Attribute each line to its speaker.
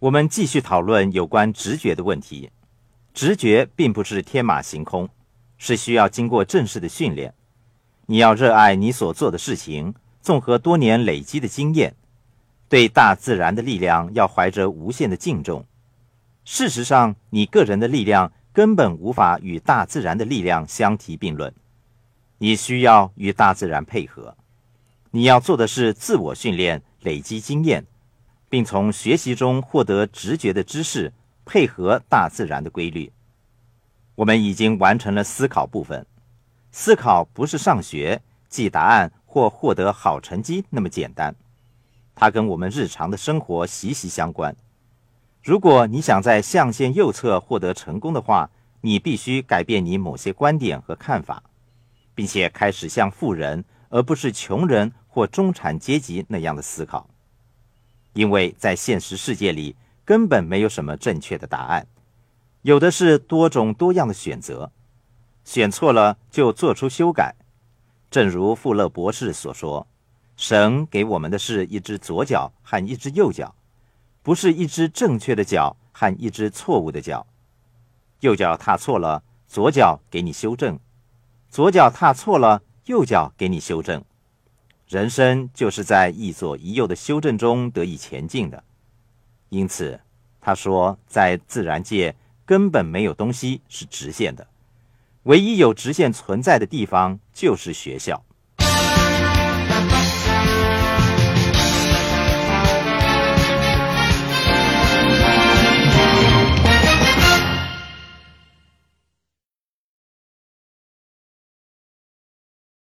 Speaker 1: 我们继续讨论有关直觉的问题。直觉并不是天马行空，是需要经过正式的训练。你要热爱你所做的事情，综合多年累积的经验，对大自然的力量要怀着无限的敬重。事实上，你个人的力量根本无法与大自然的力量相提并论。你需要与大自然配合。你要做的是自我训练，累积经验，并从学习中获得直觉的知识，配合大自然的规律。我们已经完成了思考部分。思考不是上学记答案或获得好成绩那么简单，它跟我们日常的生活息息相关。如果你想在象限右侧获得成功的话，你必须改变你某些观点和看法，并且开始像富人。而不是穷人或中产阶级那样的思考，因为在现实世界里根本没有什么正确的答案，有的是多种多样的选择，选错了就做出修改。正如富勒博士所说：“神给我们的是一只左脚和一只右脚，不是一只正确的脚和一只错误的脚。右脚踏错了，左脚给你修正；左脚踏错了。”右脚给你修正，人生就是在一左一右的修正中得以前进的。因此，他说，在自然界根本没有东西是直线的，唯一有直线存在的地方就是学校。